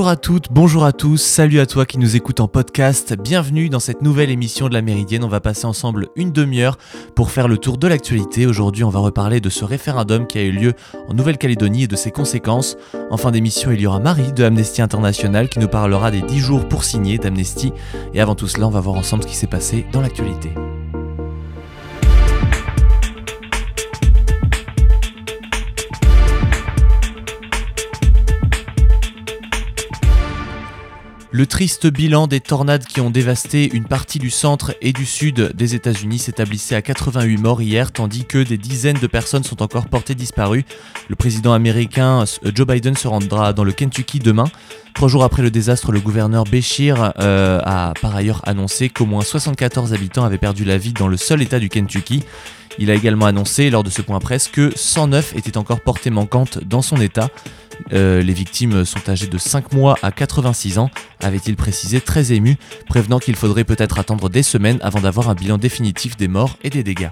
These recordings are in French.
Bonjour à toutes, bonjour à tous, salut à toi qui nous écoute en podcast, bienvenue dans cette nouvelle émission de la Méridienne. On va passer ensemble une demi-heure pour faire le tour de l'actualité. Aujourd'hui, on va reparler de ce référendum qui a eu lieu en Nouvelle-Calédonie et de ses conséquences. En fin d'émission, il y aura Marie de Amnesty International qui nous parlera des 10 jours pour signer d'Amnesty. Et avant tout cela, on va voir ensemble ce qui s'est passé dans l'actualité. Le triste bilan des tornades qui ont dévasté une partie du centre et du sud des États-Unis s'établissait à 88 morts hier, tandis que des dizaines de personnes sont encore portées disparues. Le président américain euh, Joe Biden se rendra dans le Kentucky demain. Trois jours après le désastre, le gouverneur Béchir euh, a par ailleurs annoncé qu'au moins 74 habitants avaient perdu la vie dans le seul État du Kentucky. Il a également annoncé lors de ce point presse que 109 étaient encore portées manquantes dans son État. Euh, les victimes sont âgées de 5 mois à 86 ans, avait-il précisé très ému, prévenant qu'il faudrait peut-être attendre des semaines avant d'avoir un bilan définitif des morts et des dégâts.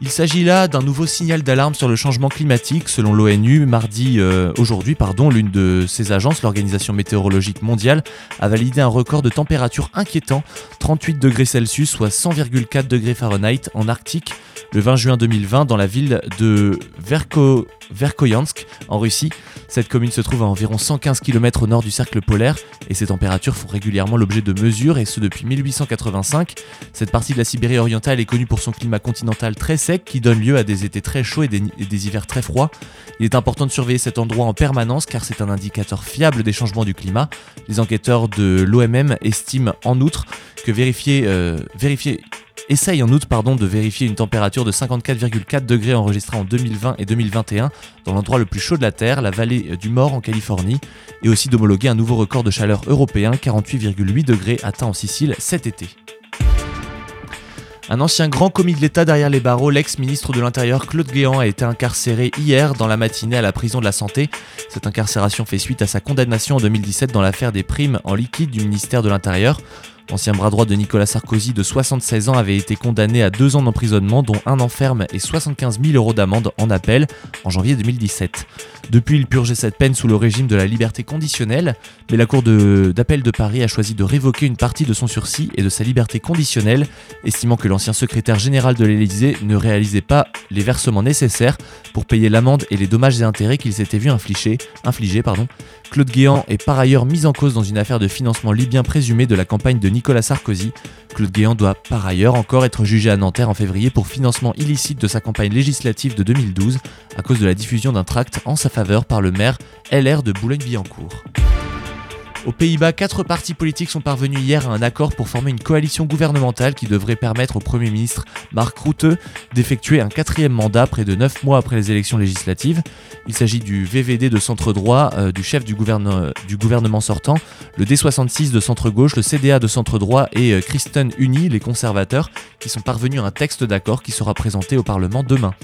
Il s'agit là d'un nouveau signal d'alarme sur le changement climatique. Selon l'ONU, mardi, euh, aujourd'hui, pardon, l'une de ses agences, l'Organisation météorologique mondiale, a validé un record de température inquiétant, 38 degrés Celsius, soit 100,4 degrés Fahrenheit en Arctique, le 20 juin 2020 dans la ville de Verko Verkoyansk, en Russie. Cette commune se trouve à environ 115 km au nord du cercle polaire et ses températures font régulièrement l'objet de mesures et ce depuis 1885. Cette partie de la Sibérie orientale est connue pour son climat continental très sec qui donne lieu à des étés très chauds et des, hivers très froids. Il est important de surveiller cet endroit en permanence car c'est un indicateur fiable des changements du climat. Les enquêteurs de l'OMM estiment en outre que vérifier, euh, vérifier essaye en août pardon, de vérifier une température de 54,4 degrés enregistrée en 2020 et 2021 dans l'endroit le plus chaud de la Terre, la vallée du Mort en Californie, et aussi d'homologuer un nouveau record de chaleur européen, 48,8 degrés atteint en Sicile cet été. Un ancien grand commis de l'État derrière les barreaux, l'ex-ministre de l'Intérieur Claude Guéant a été incarcéré hier dans la matinée à la prison de la Santé. Cette incarcération fait suite à sa condamnation en 2017 dans l'affaire des primes en liquide du ministère de l'Intérieur. L'ancien bras droit de Nicolas Sarkozy de 76 ans avait été condamné à deux ans d'emprisonnement, dont un an ferme et 75 000 euros d'amende en appel en janvier 2017. Depuis, il purgeait cette peine sous le régime de la liberté conditionnelle, mais la Cour d'appel de, Paris a choisi de révoquer une partie de son sursis et de sa liberté conditionnelle, estimant que l'ancien secrétaire général de l'Élysée ne réalisait pas les versements nécessaires pour payer l'amende et les dommages et intérêts qu'il s'était vu infliger. Claude Guéant est par ailleurs mis en cause dans une affaire de financement libyen présumé de la campagne de Nicolas Sarkozy. Claude Guéant doit par ailleurs encore être jugé à Nanterre en février pour financement illicite de sa campagne législative de 2012 à cause de la diffusion d'un tract en sa faveur par le maire LR de Boulogne-Billancourt. Aux Pays-Bas, quatre partis politiques sont parvenus hier à un accord pour former une coalition gouvernementale qui devrait permettre au Premier ministre Mark Rutte d'effectuer un quatrième mandat près de neuf mois après les élections législatives. Il s'agit du VVD de centre droit, euh, du chef du, gouverne du, gouvernement sortant, le D66 de centre gauche, le CDA de centre droit et euh, Christen Uni, les conservateurs, qui sont parvenus à un texte d'accord qui sera présenté au Parlement demain.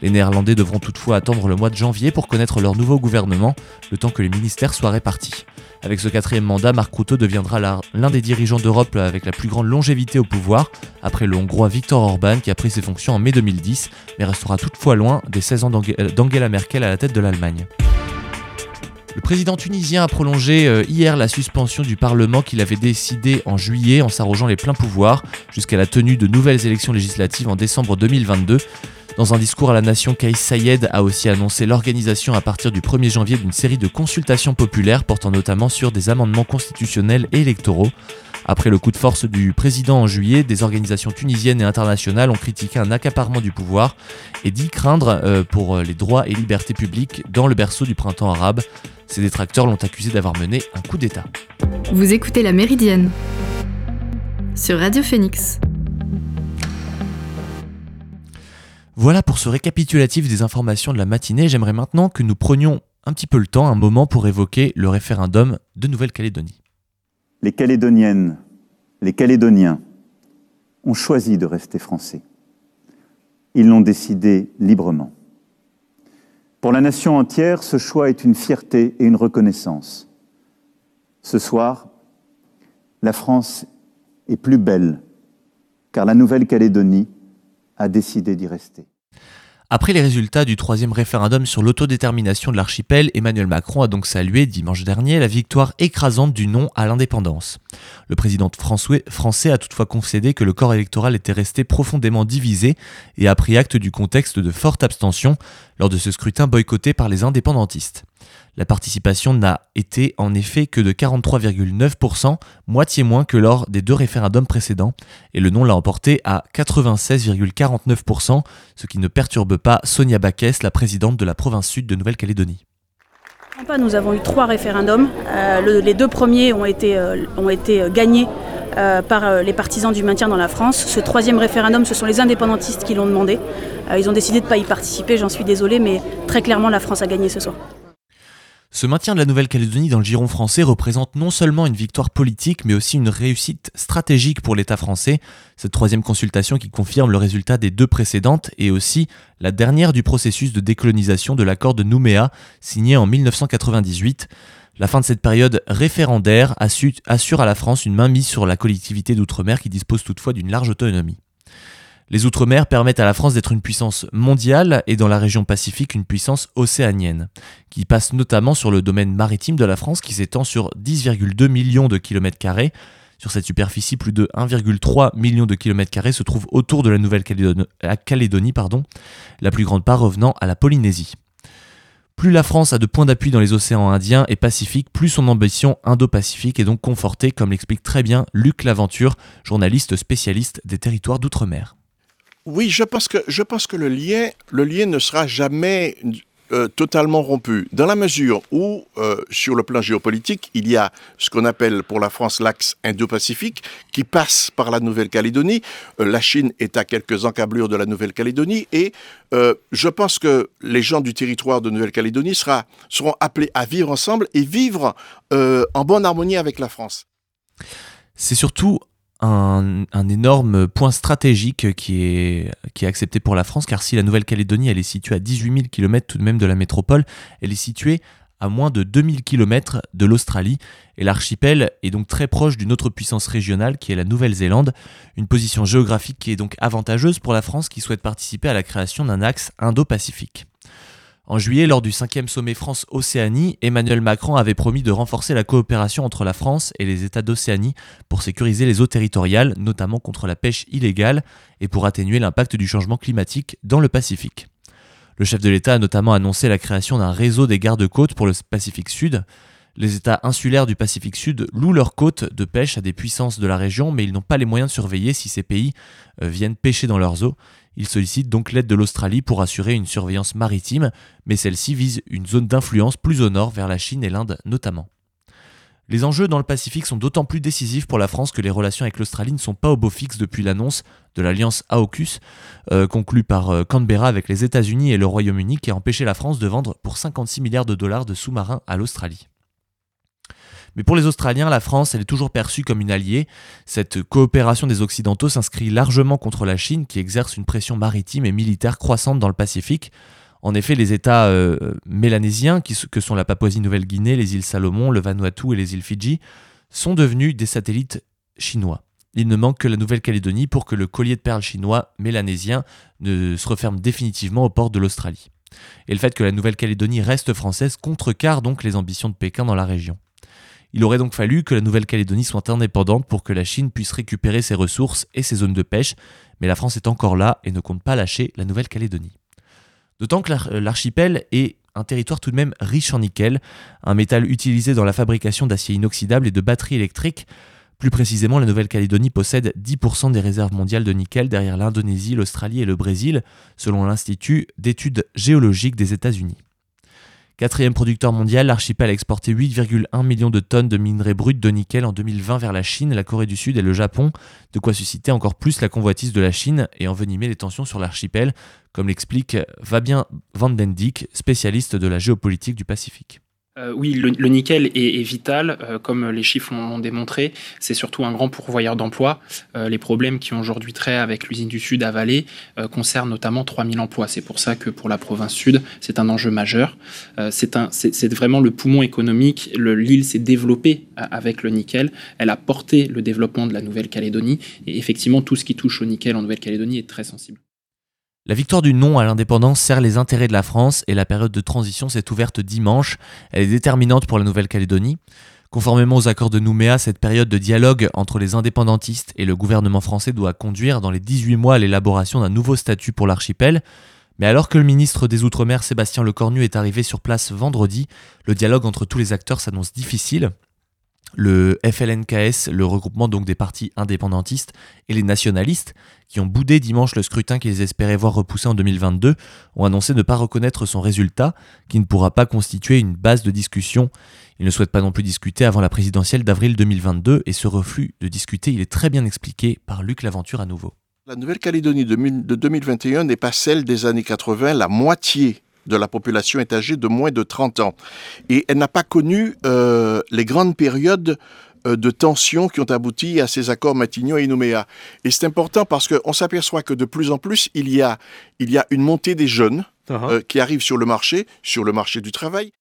Les Néerlandais devront toutefois attendre le mois de janvier pour connaître leur nouveau gouvernement, le temps que les ministères soient répartis. Avec ce quatrième mandat, Marc Rutte deviendra l'un des dirigeants d'Europe avec la plus grande longévité au pouvoir, après le hongrois Viktor Orban qui a pris ses fonctions en mai 2010, mais restera toutefois loin des 16 ans d'Angela Merkel à la tête de l'Allemagne. Le président tunisien a prolongé euh, hier la suspension du Parlement qu'il avait décidé en juillet en s'arrogeant les pleins pouvoirs jusqu'à la tenue de nouvelles élections législatives en décembre 2022. Dans un discours à la nation, Kais Sayed a aussi annoncé l'organisation à partir du 1er janvier d'une série de consultations populaires portant notamment sur des amendements constitutionnels et électoraux. Après le coup de force du président en juillet, des organisations tunisiennes et internationales ont critiqué un accaparement du pouvoir et dit craindre euh, pour les droits et libertés publiques dans le berceau du printemps arabe. Ces détracteurs l'ont accusé d'avoir mené un coup d'État. Vous écoutez La Méridienne sur Radio Phoenix. Voilà pour ce récapitulatif des informations de la matinée. J'aimerais maintenant que nous prenions un petit peu le temps, un moment pour évoquer le référendum de Nouvelle-Calédonie. Les Calédoniennes, les Calédoniens ont choisi de rester français. Ils l'ont décidé librement. Pour la nation entière, ce choix est une fierté et une reconnaissance. Ce soir, la France est plus belle, car la Nouvelle-Calédonie a décidé d'y rester. Après les résultats du troisième référendum sur l'autodétermination de l'archipel, Emmanuel Macron a donc salué dimanche dernier la victoire écrasante du non à l'indépendance. Le président français a toutefois concédé que le corps électoral était resté profondément divisé et a pris acte du contexte de forte abstention lors de ce scrutin boycotté par les indépendantistes. La participation n'a été en effet que de 43,9%, moitié moins que lors des deux référendums précédents, et le non l'a emporté à 96,49%, ce qui ne perturbe pas Sonia Baquès, la présidente de la province sud de Nouvelle-Calédonie. Nous avons eu trois référendums. Euh, les deux premiers ont été, euh, euh, gagnés par les partisans du maintien dans la France. Ce troisième référendum, ce sont les indépendantistes qui l'ont demandé. ils ont décidé de ne pas y participer, j'en suis désolée, mais très clairement, la France a gagné ce soir. Ce maintien de la Nouvelle-Calédonie dans le giron français représente non seulement une victoire politique, mais aussi une réussite stratégique pour l'État français. Cette troisième consultation qui confirme le résultat des deux précédentes et aussi la dernière du processus de décolonisation de l'accord de Nouméa, signé en 1998. La fin de cette période référendaire assure à la France une mainmise sur la collectivité d'outre-mer qui dispose toutefois d'une large autonomie. Les Outre-mer permettent à la France d'être une puissance mondiale et dans la région Pacifique une puissance océanienne, qui passe notamment sur le domaine maritime de la France qui s'étend sur 10,2 millions de kilomètres carrés. Sur cette superficie, plus de 1,3 million de kilomètres carrés se trouvent autour de la Nouvelle-Calédonie, la plus grande part revenant à la Polynésie. Plus la France a de points d'appui dans les océans Indiens et Pacifiques, plus son ambition indo-pacifique est donc confortée, comme l'explique très bien Luc Laventure, journaliste spécialiste des territoires d'outre-mer. Oui, je pense que, le lien ne sera jamais euh, totalement rompu, dans la mesure où, euh, sur le plan géopolitique, il y a ce qu'on appelle pour la France l'axe Indo-Pacifique, qui passe par la Nouvelle-Calédonie. Euh, la Chine est à quelques encablures de la Nouvelle-Calédonie, et je pense que les gens du territoire de Nouvelle-Calédonie seront appelés à vivre ensemble et vivre en bonne harmonie avec la France. C'est surtout un, énorme point stratégique qui est, qui est accepté pour la France, car si la Nouvelle-Calédonie elle est située à 18 000 km tout de même de la métropole, elle est située à moins de 2000 km de l'Australie, et l'archipel est donc très proche d'une autre puissance régionale qui est la Nouvelle-Zélande, une position géographique qui est donc avantageuse pour la France qui souhaite participer à la création d'un axe Indo-Pacifique. En juillet, lors du 5e sommet France-Océanie, Emmanuel Macron avait promis de renforcer la coopération entre la France et les États d'Océanie pour sécuriser les eaux territoriales, notamment contre la pêche illégale et pour atténuer l'impact du changement climatique dans le Pacifique. Le chef de l'État a notamment annoncé la création d'un réseau des gardes-côtes pour le Pacifique Sud. Les États insulaires du Pacifique Sud louent leurs côtes de pêche à des puissances de la région, mais ils n'ont pas les moyens de surveiller si ces pays euh, viennent pêcher dans leurs eaux. Il sollicite donc l'aide de l'Australie pour assurer une surveillance maritime, mais celle-ci vise une zone d'influence plus au nord vers la Chine et l'Inde notamment. Les enjeux dans le Pacifique sont d'autant plus décisifs pour la France que les relations avec l'Australie ne sont pas au beau fixe depuis l'annonce de l'alliance AUKUS, euh, conclue par euh, Canberra avec les États-Unis et le Royaume-Uni, qui a empêché la France de vendre pour 56 milliards de dollars de sous-marins à l'Australie. Mais pour les Australiens, la France, est toujours perçue comme une alliée. Cette coopération des Occidentaux s'inscrit largement contre la Chine, qui exerce une pression maritime et militaire croissante dans le Pacifique. En effet, les États euh, mélanésiens, que sont la Papouasie-Nouvelle-Guinée, les îles Salomon, le Vanuatu et les îles Fidji, sont devenus des satellites chinois. Il ne manque que la Nouvelle-Calédonie pour que le collier de perles chinois mélانésien ne se referme définitivement au port de l'Australie. Et le fait que la Nouvelle-Calédonie reste française contrecarre donc les ambitions de Pékin dans la région. Il aurait donc fallu que la Nouvelle-Calédonie soit indépendante pour que la Chine puisse récupérer ses ressources et ses zones de pêche, mais la France est encore là et ne compte pas lâcher la Nouvelle-Calédonie. D'autant que l'archipel est un territoire tout de même riche en nickel, un métal utilisé dans la fabrication d'acier inoxydable et de batteries électriques. Plus précisément, la Nouvelle-Calédonie possède 10% des réserves mondiales de nickel derrière l'Indonésie, l'Australie et le Brésil, selon l'Institut d'études géologiques des États-Unis. Quatrième producteur mondial, l'archipel a exporté 8,1 millions de tonnes de minerais bruts de nickel en 2020 vers la Chine, la Corée du Sud et le Japon, de quoi susciter encore plus la convoitise de la Chine et envenimer les tensions sur l'archipel, comme l'explique Fabien Van Den spécialiste de la géopolitique du Pacifique. Euh, oui, le, nickel est, vital, euh, comme les chiffres l'ont démontré. C'est surtout un grand pourvoyeur d'emplois. Euh, les problèmes qui ont aujourd'hui trait avec l'usine du Sud à Vallée concernent notamment 3000 emplois. C'est pour ça que pour la province Sud, c'est un enjeu majeur. c'est vraiment le poumon économique. L'île s'est développée avec le nickel. Elle a porté le développement de la Nouvelle-Calédonie. Et effectivement, tout ce qui touche au nickel en Nouvelle-Calédonie est très sensible. La victoire du non à l'indépendance sert les intérêts de la France et la période de transition s'est ouverte dimanche. Elle est déterminante pour la Nouvelle-Calédonie. Conformément aux accords de Nouméa, cette période de dialogue entre les indépendantistes et le gouvernement français doit conduire dans les 18 mois à l'élaboration d'un nouveau statut pour l'archipel. Mais alors que le ministre des Outre-mer Sébastien Lecornu est arrivé sur place vendredi, le dialogue entre tous les acteurs s'annonce difficile. Le FLNKS, le regroupement donc des partis indépendantistes, et les nationalistes, qui ont boudé dimanche le scrutin qu'ils espéraient voir repoussé en 2022, ont annoncé ne pas reconnaître son résultat, qui ne pourra pas constituer une base de discussion. Ils ne souhaitent pas non plus discuter avant la présidentielle d'avril 2022, et ce refus de discuter, il est très bien expliqué par Luc Laventure à nouveau. La Nouvelle-Calédonie de 2021 n'est pas celle des années 80, la moitié de la population est âgée de moins de 30 ans. Et elle n'a pas connu euh, les grandes périodes euh, de tensions qui ont abouti à ces accords Matignon et Nouméa. Et c'est important parce qu'on s'aperçoit que de plus en plus, il y a, il y a une montée des jeunes uh-huh. euh, qui arrivent sur le marché, sur le marché du travail.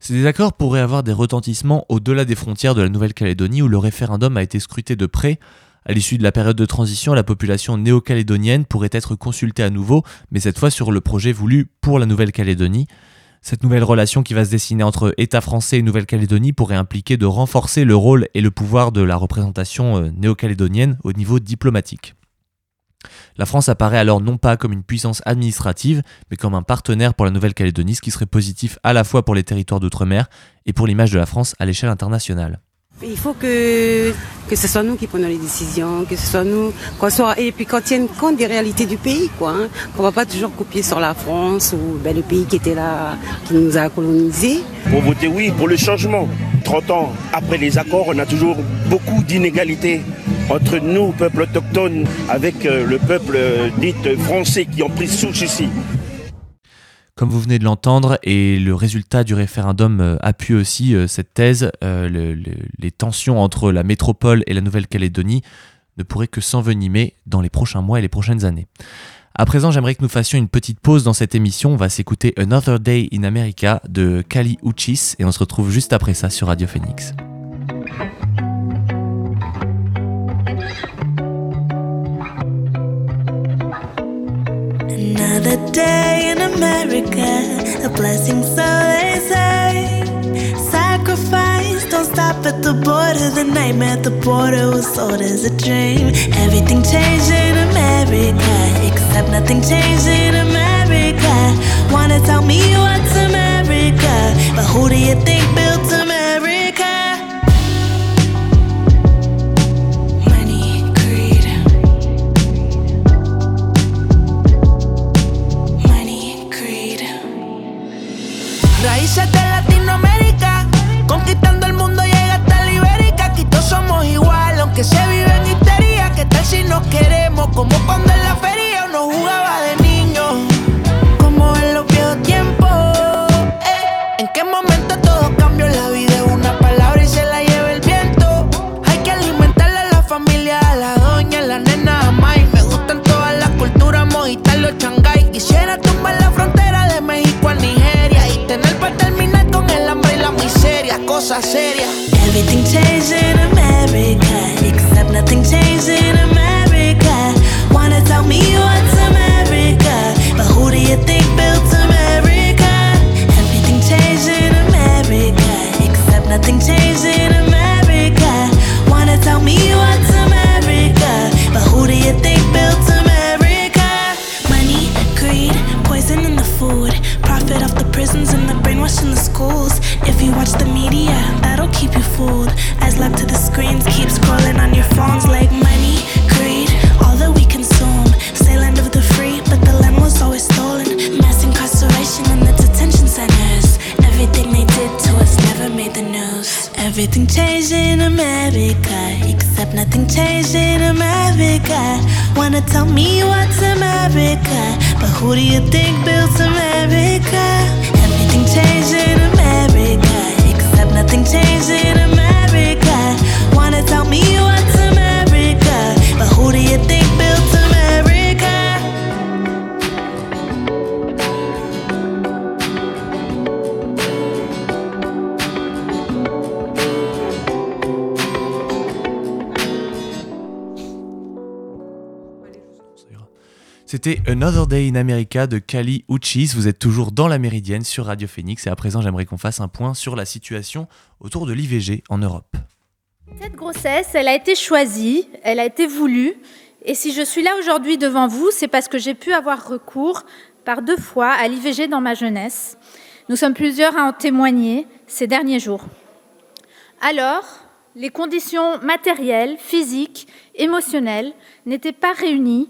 Ces désaccords pourraient avoir des retentissements au-delà des frontières de la Nouvelle-Calédonie où le référendum a été scruté de près à l'issue de la période de transition, la population néo-calédonienne pourrait être consultée à nouveau, mais cette fois sur le projet voulu pour la Nouvelle-Calédonie. Cette nouvelle relation qui va se dessiner entre État français et Nouvelle-Calédonie pourrait impliquer de renforcer le rôle et le pouvoir de la représentation euh, néo-calédonienne au niveau diplomatique. La France apparaît alors non pas comme une puissance administrative, mais comme un partenaire pour la Nouvelle-Calédonie, ce qui serait positif à la fois pour les territoires d'outre-mer et pour l'image de la France à l'échelle internationale. Il faut que, ce soit nous qui prenons les décisions, que ce soit nous, qu'on soit, et puis qu'on tienne compte des réalités du pays, quoi. Hein, va pas toujours copier sur la France ou ben, le pays qui était là, qui nous a colonisés. Pour voter oui, pour le changement. 30 ans après les accords, on a toujours beaucoup d'inégalités entre nous, peuple autochtone, avec euh, le peuple euh, dit français qui ont pris souche ici. Comme vous venez de l'entendre, et le résultat du référendum euh, appuie aussi euh, cette thèse, euh, les tensions entre la métropole et la Nouvelle-Calédonie ne pourraient que s'envenimer dans les prochains mois et les prochaines années. À présent, j'aimerais que nous fassions une petite pause dans cette émission. On va s'écouter Another Day in America de Kali Uchis et on se retrouve juste après ça sur Radio Phoenix. Another day in America, a blessing, so they say. Sacrifice, don't stop at the border. The nightmare at the border was sold as a dream. Everything changed in America, except nothing changed in America. Wanna tell me what's America, but who do you think built nothing changed in America. Wanna tell me what's America, but who do you think built America? Everything changed in America, except nothing changed in America. C'était Another Day in America de Kali Uchis. Vous êtes toujours dans la Méridienne sur Radio Phoenix et à présent j'aimerais qu'on fasse un point sur la situation autour de l'IVG en Europe. Cette grossesse, elle a été choisie, elle a été voulue. Et si je suis là aujourd'hui devant vous, c'est parce que j'ai pu avoir recours par deux fois à l'IVG dans ma jeunesse. Nous sommes plusieurs à en témoigner ces derniers jours. Alors, les conditions matérielles, physiques, émotionnelles n'étaient pas réunies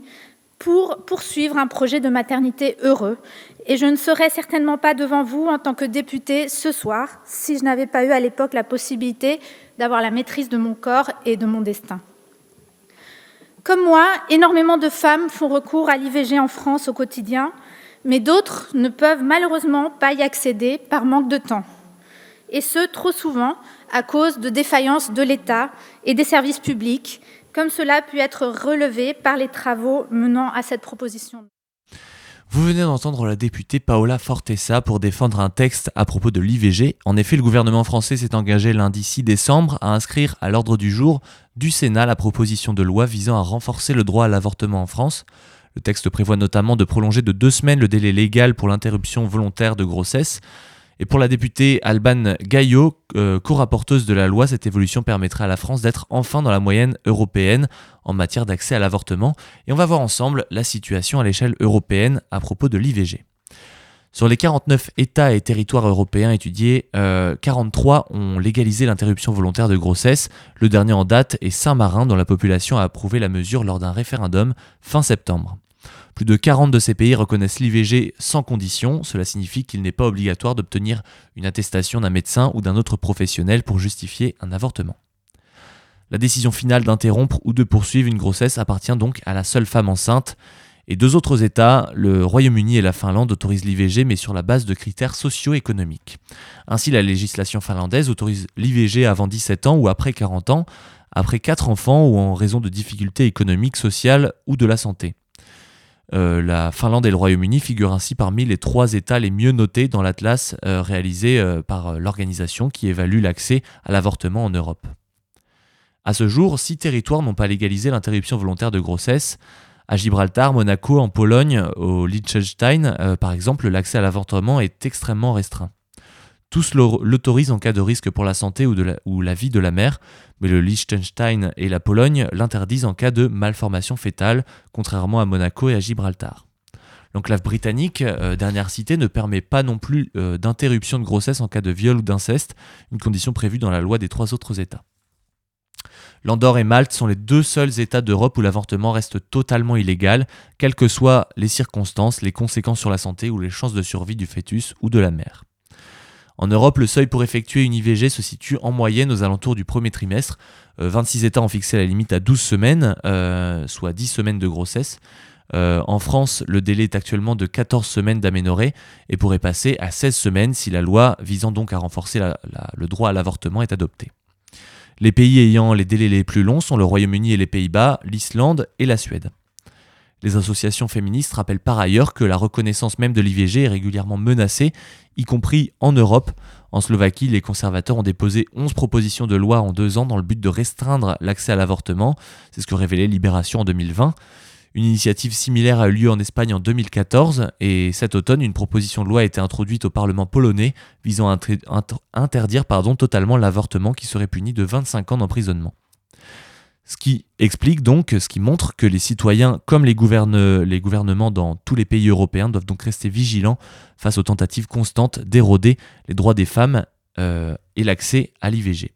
pour poursuivre un projet de maternité heureux. Et je ne serais certainement pas devant vous en tant que députée ce soir si je n'avais pas eu à l'époque la possibilité d'avoir la maîtrise de mon corps et de mon destin. Comme moi, énormément de femmes font recours à l'IVG en France au quotidien, mais d'autres ne peuvent malheureusement pas y accéder par manque de temps. Et ce, trop souvent, à cause de défaillances de l'État et des services publics comme cela a pu être relevé par les travaux menant à cette proposition. Vous venez d'entendre la députée Paola Fortesa pour défendre un texte à propos de l'IVG. En effet, le gouvernement français s'est engagé lundi 6 décembre à inscrire à l'ordre du jour du Sénat la proposition de loi visant à renforcer le droit à l'avortement en France. Le texte prévoit notamment de prolonger de deux semaines le délai légal pour l'interruption volontaire de grossesse. Et pour la députée Alban Gaillot, euh, co-rapporteuse de la loi, cette évolution permettrait à la France d'être enfin dans la moyenne européenne en matière d'accès à l'avortement. Et on va voir ensemble la situation à l'échelle européenne à propos de l'IVG. Sur les 49 États et territoires européens étudiés, 43 euh, ont légalisé l'interruption volontaire de grossesse. Le dernier en date est Saint-Marin, dont la population a approuvé la mesure lors d'un référendum fin septembre. Plus de 40 de ces pays reconnaissent l'IVG sans condition. Cela signifie qu'il n'est pas obligatoire d'obtenir une attestation d'un médecin ou d'un autre professionnel pour justifier un avortement. La décision finale d'interrompre ou de poursuivre une grossesse appartient donc à la seule femme enceinte. Et deux autres États, le Royaume-Uni et la Finlande, autorisent l'IVG mais sur la base de critères socio-économiques. Ainsi, la législation finlandaise autorise l'IVG avant 17 ans ou après 40 ans, après 4 enfants ou en raison de difficultés économiques, sociales ou de la santé. Euh, la Finlande et le Royaume-Uni figurent ainsi parmi les trois États les mieux notés dans l'atlas euh, réalisé euh, par l'organisation qui évalue l'accès à l'avortement en Europe. À ce jour, six territoires n'ont pas légalisé l'interruption volontaire de grossesse. À Gibraltar, Monaco, en Pologne, au Liechtenstein, par exemple, l'accès à l'avortement est extrêmement restreint. Tous l'autorisent en cas de risque pour la santé ou, la, vie de la mère, mais le Liechtenstein et la Pologne l'interdisent en cas de malformation fétale, contrairement à Monaco et à Gibraltar. L'enclave britannique, euh, dernière citée, ne permet pas non plus euh, d'interruption de grossesse en cas de viol ou d'inceste, une condition prévue dans la loi des trois autres États. L'Andorre et Malte sont les deux seuls États d'Europe où l'avortement reste totalement illégal, quelles que soient les circonstances, les conséquences sur la santé ou les chances de survie du fœtus ou de la mère. En Europe, le seuil pour effectuer une IVG se situe en moyenne aux alentours du premier trimestre. 26 euh, États ont fixé la limite à 12 semaines, euh, soit 10 semaines de grossesse. Euh, en France, le délai est actuellement de 14 semaines d'aménorrhée et pourrait passer à 16 semaines si la loi visant donc à renforcer le droit à l'avortement est adoptée. Les pays ayant les délais les plus longs sont le Royaume-Uni et les Pays-Bas, l'Islande et la Suède. Les associations féministes rappellent par ailleurs que la reconnaissance même de l'IVG est régulièrement menacée, y compris en Europe. En Slovaquie, les conservateurs ont déposé 11 propositions de loi en deux ans dans le but de restreindre l'accès à l'avortement. C'est ce que révélait Libération en 2020. Une initiative similaire a eu lieu en Espagne en 2014 et cet automne, une proposition de loi a été introduite au Parlement polonais visant à interdire totalement l'avortement qui serait puni de 25 ans d'emprisonnement. Ce qui explique donc, ce qui montre que les citoyens, comme les, gouvernements dans tous les pays européens, doivent donc rester vigilants face aux tentatives constantes d'éroder les droits des femmes euh, et l'accès à l'IVG.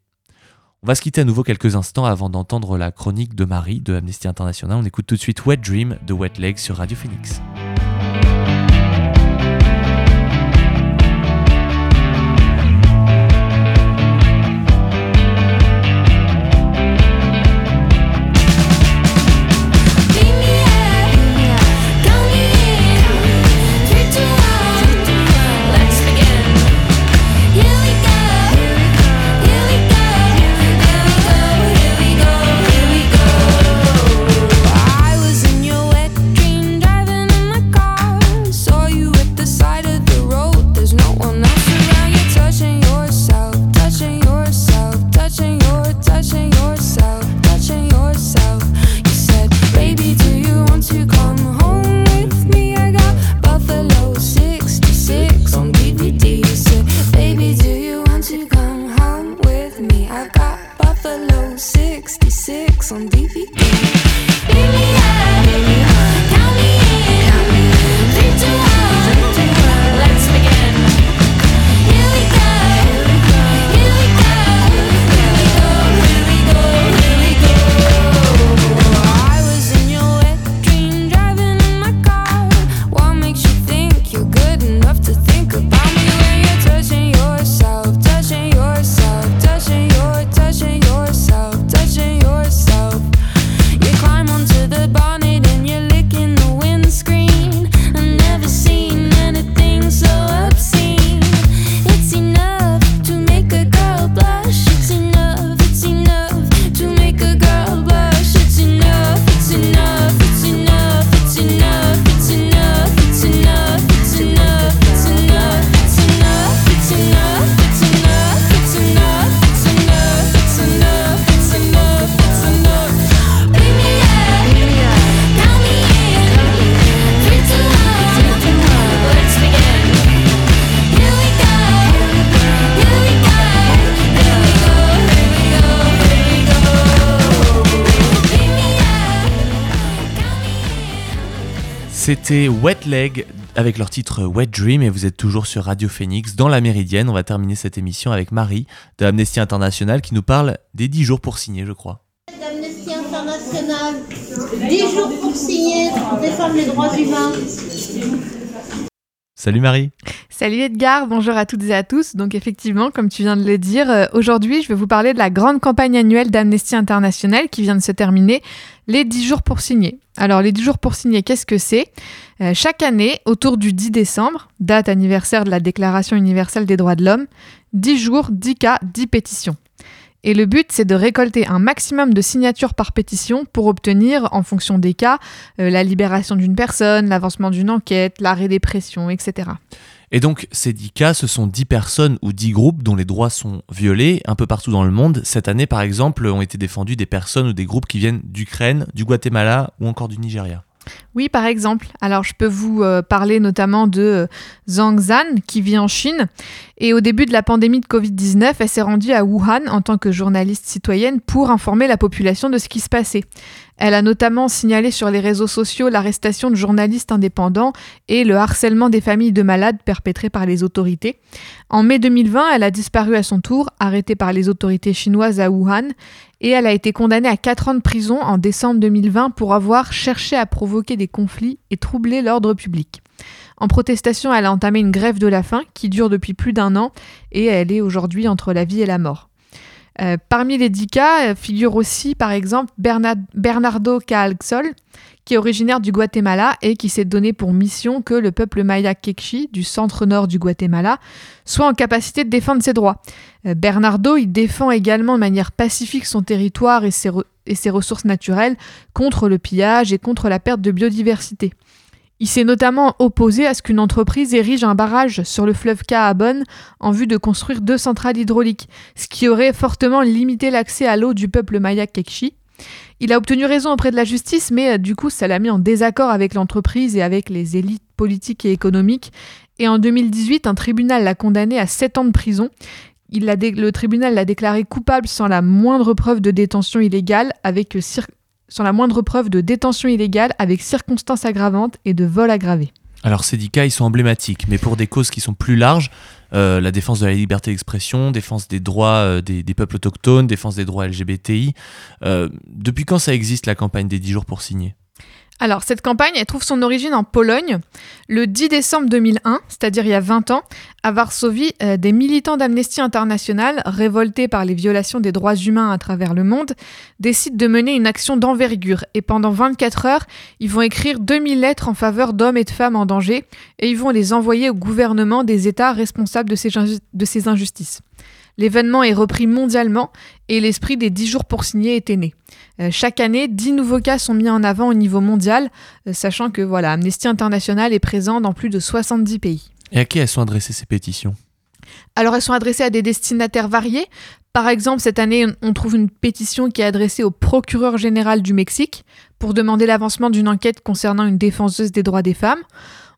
On va se quitter à nouveau quelques instants avant d'entendre la chronique de Marie de Amnesty International. On écoute tout de suite Wet Dream de Wet Legs sur Radio Phoenix. C'était Wet Leg avec leur titre Wet Dream et vous êtes toujours sur Radio Phoenix dans la Méridienne. On va terminer cette émission avec Marie de Amnesty International qui nous parle des 10 jours pour signer, je crois. d'Amnesty International, 10 jours pour signer, pour défendre les droits humains. Salut Marie Salut Edgar, bonjour à toutes et à tous. Donc effectivement, comme tu viens de le dire, euh, aujourd'hui je vais vous parler de la grande campagne annuelle d'Amnesty International qui vient de se terminer, les 10 jours pour signer. Alors les 10 jours pour signer, qu'est-ce que c'est? Euh, Chaque année, autour du 10 décembre, date anniversaire de la Déclaration universelle des droits de l'homme, 10 jours, 10 cas, 10 pétitions. Et le but, c'est de récolter un maximum de signatures par pétition pour obtenir, en fonction des cas, euh, la libération d'une personne, l'avancement d'une enquête, l'arrêt des pressions, etc. Et donc, ces 10 cas, ce sont 10 personnes ou 10 groupes dont les droits sont violés un peu partout dans le monde. Cette année, par exemple, ont été défendus des personnes ou des groupes qui viennent d'Ukraine, du Guatemala ou encore du Nigeria. Oui, par exemple. Alors, je peux vous euh, parler notamment de euh, Zhang Zhan, qui vit en Chine. Et au début de la pandémie de Covid-19, elle s'est rendue à Wuhan en tant que journaliste citoyenne pour informer la population de ce qui se passait. Elle a notamment signalé sur les réseaux sociaux l'arrestation de journalistes indépendants et le harcèlement des familles de malades perpétrés par les autorités. En mai 2020, elle a disparu à son tour, arrêtée par les autorités chinoises à Wuhan, et elle a été condamnée à 4 ans de prison en décembre 2020 pour avoir cherché à provoquer des conflits et troubler l'ordre public. En protestation, elle a entamé une grève de la faim qui dure depuis plus d'un an et elle est aujourd'hui entre la vie et la mort. Euh, parmi les 10 cas euh, figure aussi par exemple Bernard- Bernardo Caalxol, qui est originaire du Guatemala et qui s'est donné pour mission que le peuple maya Quechua du centre-nord du Guatemala soit en capacité de défendre ses droits. Euh, Bernardo, il défend également de manière pacifique son territoire et ses ressources naturelles contre le pillage et contre la perte de biodiversité. Il s'est notamment opposé à ce qu'une entreprise érige un barrage sur le fleuve Caabon en vue de construire deux centrales hydrauliques, ce qui aurait fortement limité l'accès à l'eau du peuple maya Quechua. Il a obtenu raison auprès de la justice, mais euh, du coup, ça l'a mis en désaccord avec l'entreprise et avec les élites politiques et économiques. Et en 2018, un tribunal l'a condamné à 7 ans de prison. Le tribunal l'a déclaré coupable sans la moindre preuve de détention illégale, avec euh, sans la moindre preuve de détention illégale avec circonstances aggravantes et de vol aggravé. Alors ces 10 cas, ils sont emblématiques, mais pour des causes qui sont plus larges, euh, la défense de la liberté d'expression, défense des droits euh, des, des peuples autochtones, défense des droits LGBTI. euh, depuis quand ça existe la campagne des 10 jours pour signer? Alors, cette campagne, elle trouve son origine en Pologne. Le 10 décembre 2001, c'est-à-dire il y a 20 ans, à Varsovie, euh, des militants d'Amnesty International, révoltés par les violations des droits humains à travers le monde, décident de mener une action d'envergure. Et pendant 24 heures, ils vont écrire 2000 lettres en faveur d'hommes et de femmes en danger, et ils vont les envoyer au gouvernement des États responsables de ces, inju- de ces injustices. L'événement est repris mondialement et l'esprit des 10 jours pour signer était né. Euh, chaque année, 10 nouveaux cas sont mis en avant au niveau mondial, euh, sachant que voilà, Amnesty International est présent dans plus de 70 pays. Et à qui elles sont adressées ces pétitions? Alors elles sont adressées à des destinataires variés. Par exemple, cette année, on trouve une pétition qui est adressée au procureur général du Mexique pour demander l'avancement d'une enquête concernant une défenseuse des droits des femmes.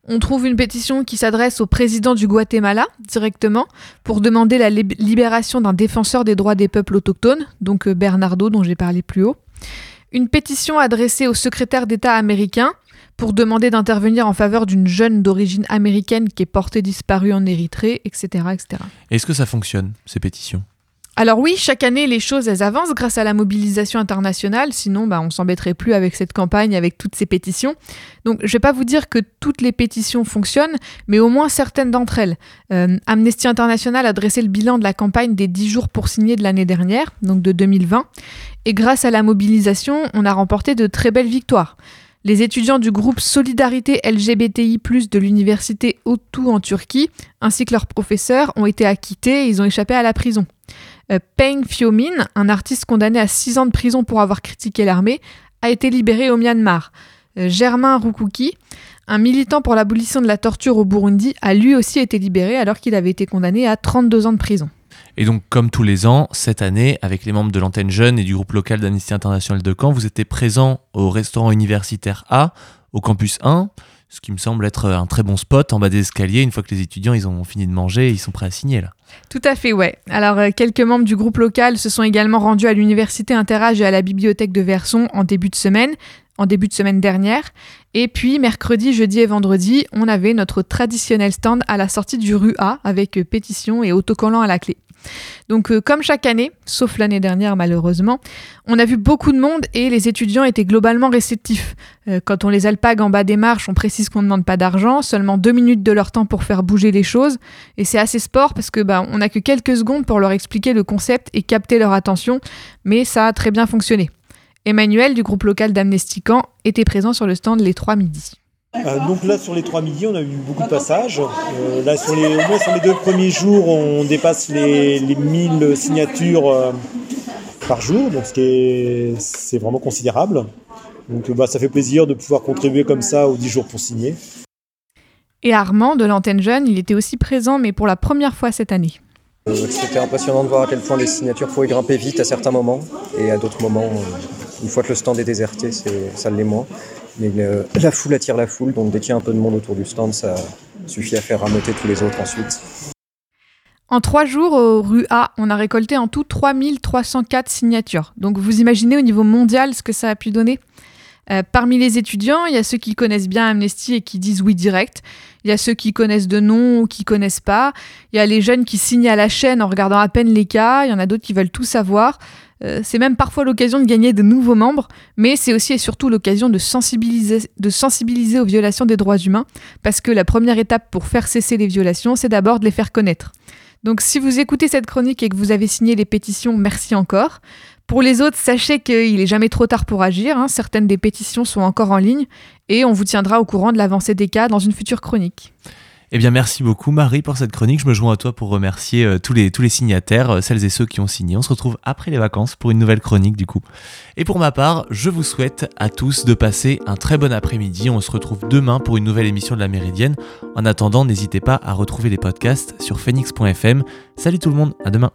On trouve une pétition qui s'adresse au président du Guatemala directement pour demander la libération d'un défenseur des droits des peuples autochtones, donc euh, Bernardo dont j'ai parlé plus haut. Une pétition adressée au secrétaire d'État américain pour demander d'intervenir en faveur d'une jeune d'origine américaine qui est portée disparue en Érythrée, etc. etc. Est-ce que ça fonctionne, ces pétitions? Alors oui, chaque année, les choses, elles avancent grâce à la mobilisation internationale, sinon bah, on s'embêterait plus avec cette campagne, avec toutes ces pétitions. Donc je vais pas vous dire que toutes les pétitions fonctionnent, mais au moins certaines d'entre elles. Euh, Amnesty International a dressé le bilan de la campagne des 10 jours pour signer de l'année dernière, donc de 2020, et grâce à la mobilisation, on a remporté de très belles victoires. Les étudiants du groupe Solidarité LGBTI+, de l'université Otu en Turquie, ainsi que leurs professeurs, ont été acquittés et ils ont échappé à la prison. Euh, Peng Fiomin, un artiste condamné à 6 ans de prison pour avoir critiqué l'armée, a été libéré au Myanmar. Euh, Germain Rukuki, un militant pour l'abolition de la torture au Burundi, a lui aussi été libéré alors qu'il avait été condamné à 32 ans de prison. Et donc, comme tous les ans, cette année, avec les membres de l'antenne jeune et du groupe local d'Amnesty International de Caen, vous étiez présents au restaurant universitaire A, au campus 1 ce qui me semble être un très bon spot en bas des escaliers. Une fois que les étudiants ils ont fini de manger, ils sont prêts à signer là. Tout à fait, ouais. Alors, euh, quelques membres du groupe local se sont également rendus à l'université Interage et à la bibliothèque de Verson en début de semaine, en début de semaine dernière. Et puis, mercredi, jeudi et vendredi, on avait notre traditionnel stand à la sortie du rue A avec euh, pétition et autocollant à la clé. Donc euh, comme chaque année, sauf l'année dernière malheureusement, on a vu beaucoup de monde et les étudiants étaient globalement réceptifs. Euh, quand on les alpague en bas des marches, on précise qu'on ne demande pas d'argent, seulement deux minutes de leur temps pour faire bouger les choses. Et c'est assez sport parce que bah, on n'a que quelques secondes pour leur expliquer le concept et capter leur attention, mais ça a très bien fonctionné. Emmanuel du groupe local d'Amnestican était présent sur le stand les trois midis. Euh, donc là, sur les trois midis, on a eu beaucoup de passages. Euh, là, sur les, au moins sur les deux premiers jours, on dépasse les, les 1000 signatures euh, par jour, donc c'est vraiment considérable. Donc bah, ça fait plaisir de pouvoir contribuer comme ça aux 10 jours pour signer. Et Armand, de l'antenne jeune, il était aussi présent, mais pour la première fois cette année. C'était impressionnant de voir à quel point les signatures pouvaient grimper vite à certains moments, et à d'autres moments, une fois que le stand est déserté, ça l'est moins. Mais la foule attire la foule, donc dès qu'il un peu de monde autour du stand, ça suffit à faire ramoter tous les autres ensuite. En trois jours, au rue A, on a récolté en tout 3304 signatures. Donc vous imaginez au niveau mondial ce que ça a pu donner? Euh, Parmi les étudiants, il y a ceux qui connaissent bien Amnesty et qui disent oui direct. Il y a ceux qui connaissent de nom ou qui connaissent pas. Il y a les jeunes qui signent à la chaîne en regardant à peine les cas. Il y en a d'autres qui veulent tout savoir. Euh, c'est même parfois l'occasion de gagner de nouveaux membres, mais c'est aussi et surtout l'occasion de sensibiliser, de sensibiliser aux violations des droits humains, parce que la première étape pour faire cesser les violations, c'est d'abord de les faire connaître. Donc si vous écoutez cette chronique et que vous avez signé les pétitions, merci encore. Pour les autres, sachez qu'il est jamais trop tard pour agir. Hein. Certaines des pétitions sont encore en ligne et on vous tiendra au courant de l'avancée des cas dans une future chronique. Eh bien, merci beaucoup Marie pour cette chronique. Je me joins à toi pour remercier euh, tous, les, tous les signataires, euh, celles et ceux qui ont signé. On se retrouve après les vacances pour une nouvelle chronique du coup. Et pour ma part, je vous souhaite à tous de passer un très bon après-midi. On se retrouve demain pour une nouvelle émission de la Méridienne. En attendant, n'hésitez pas à retrouver les podcasts sur phoenix.fm. Salut tout le monde, à demain.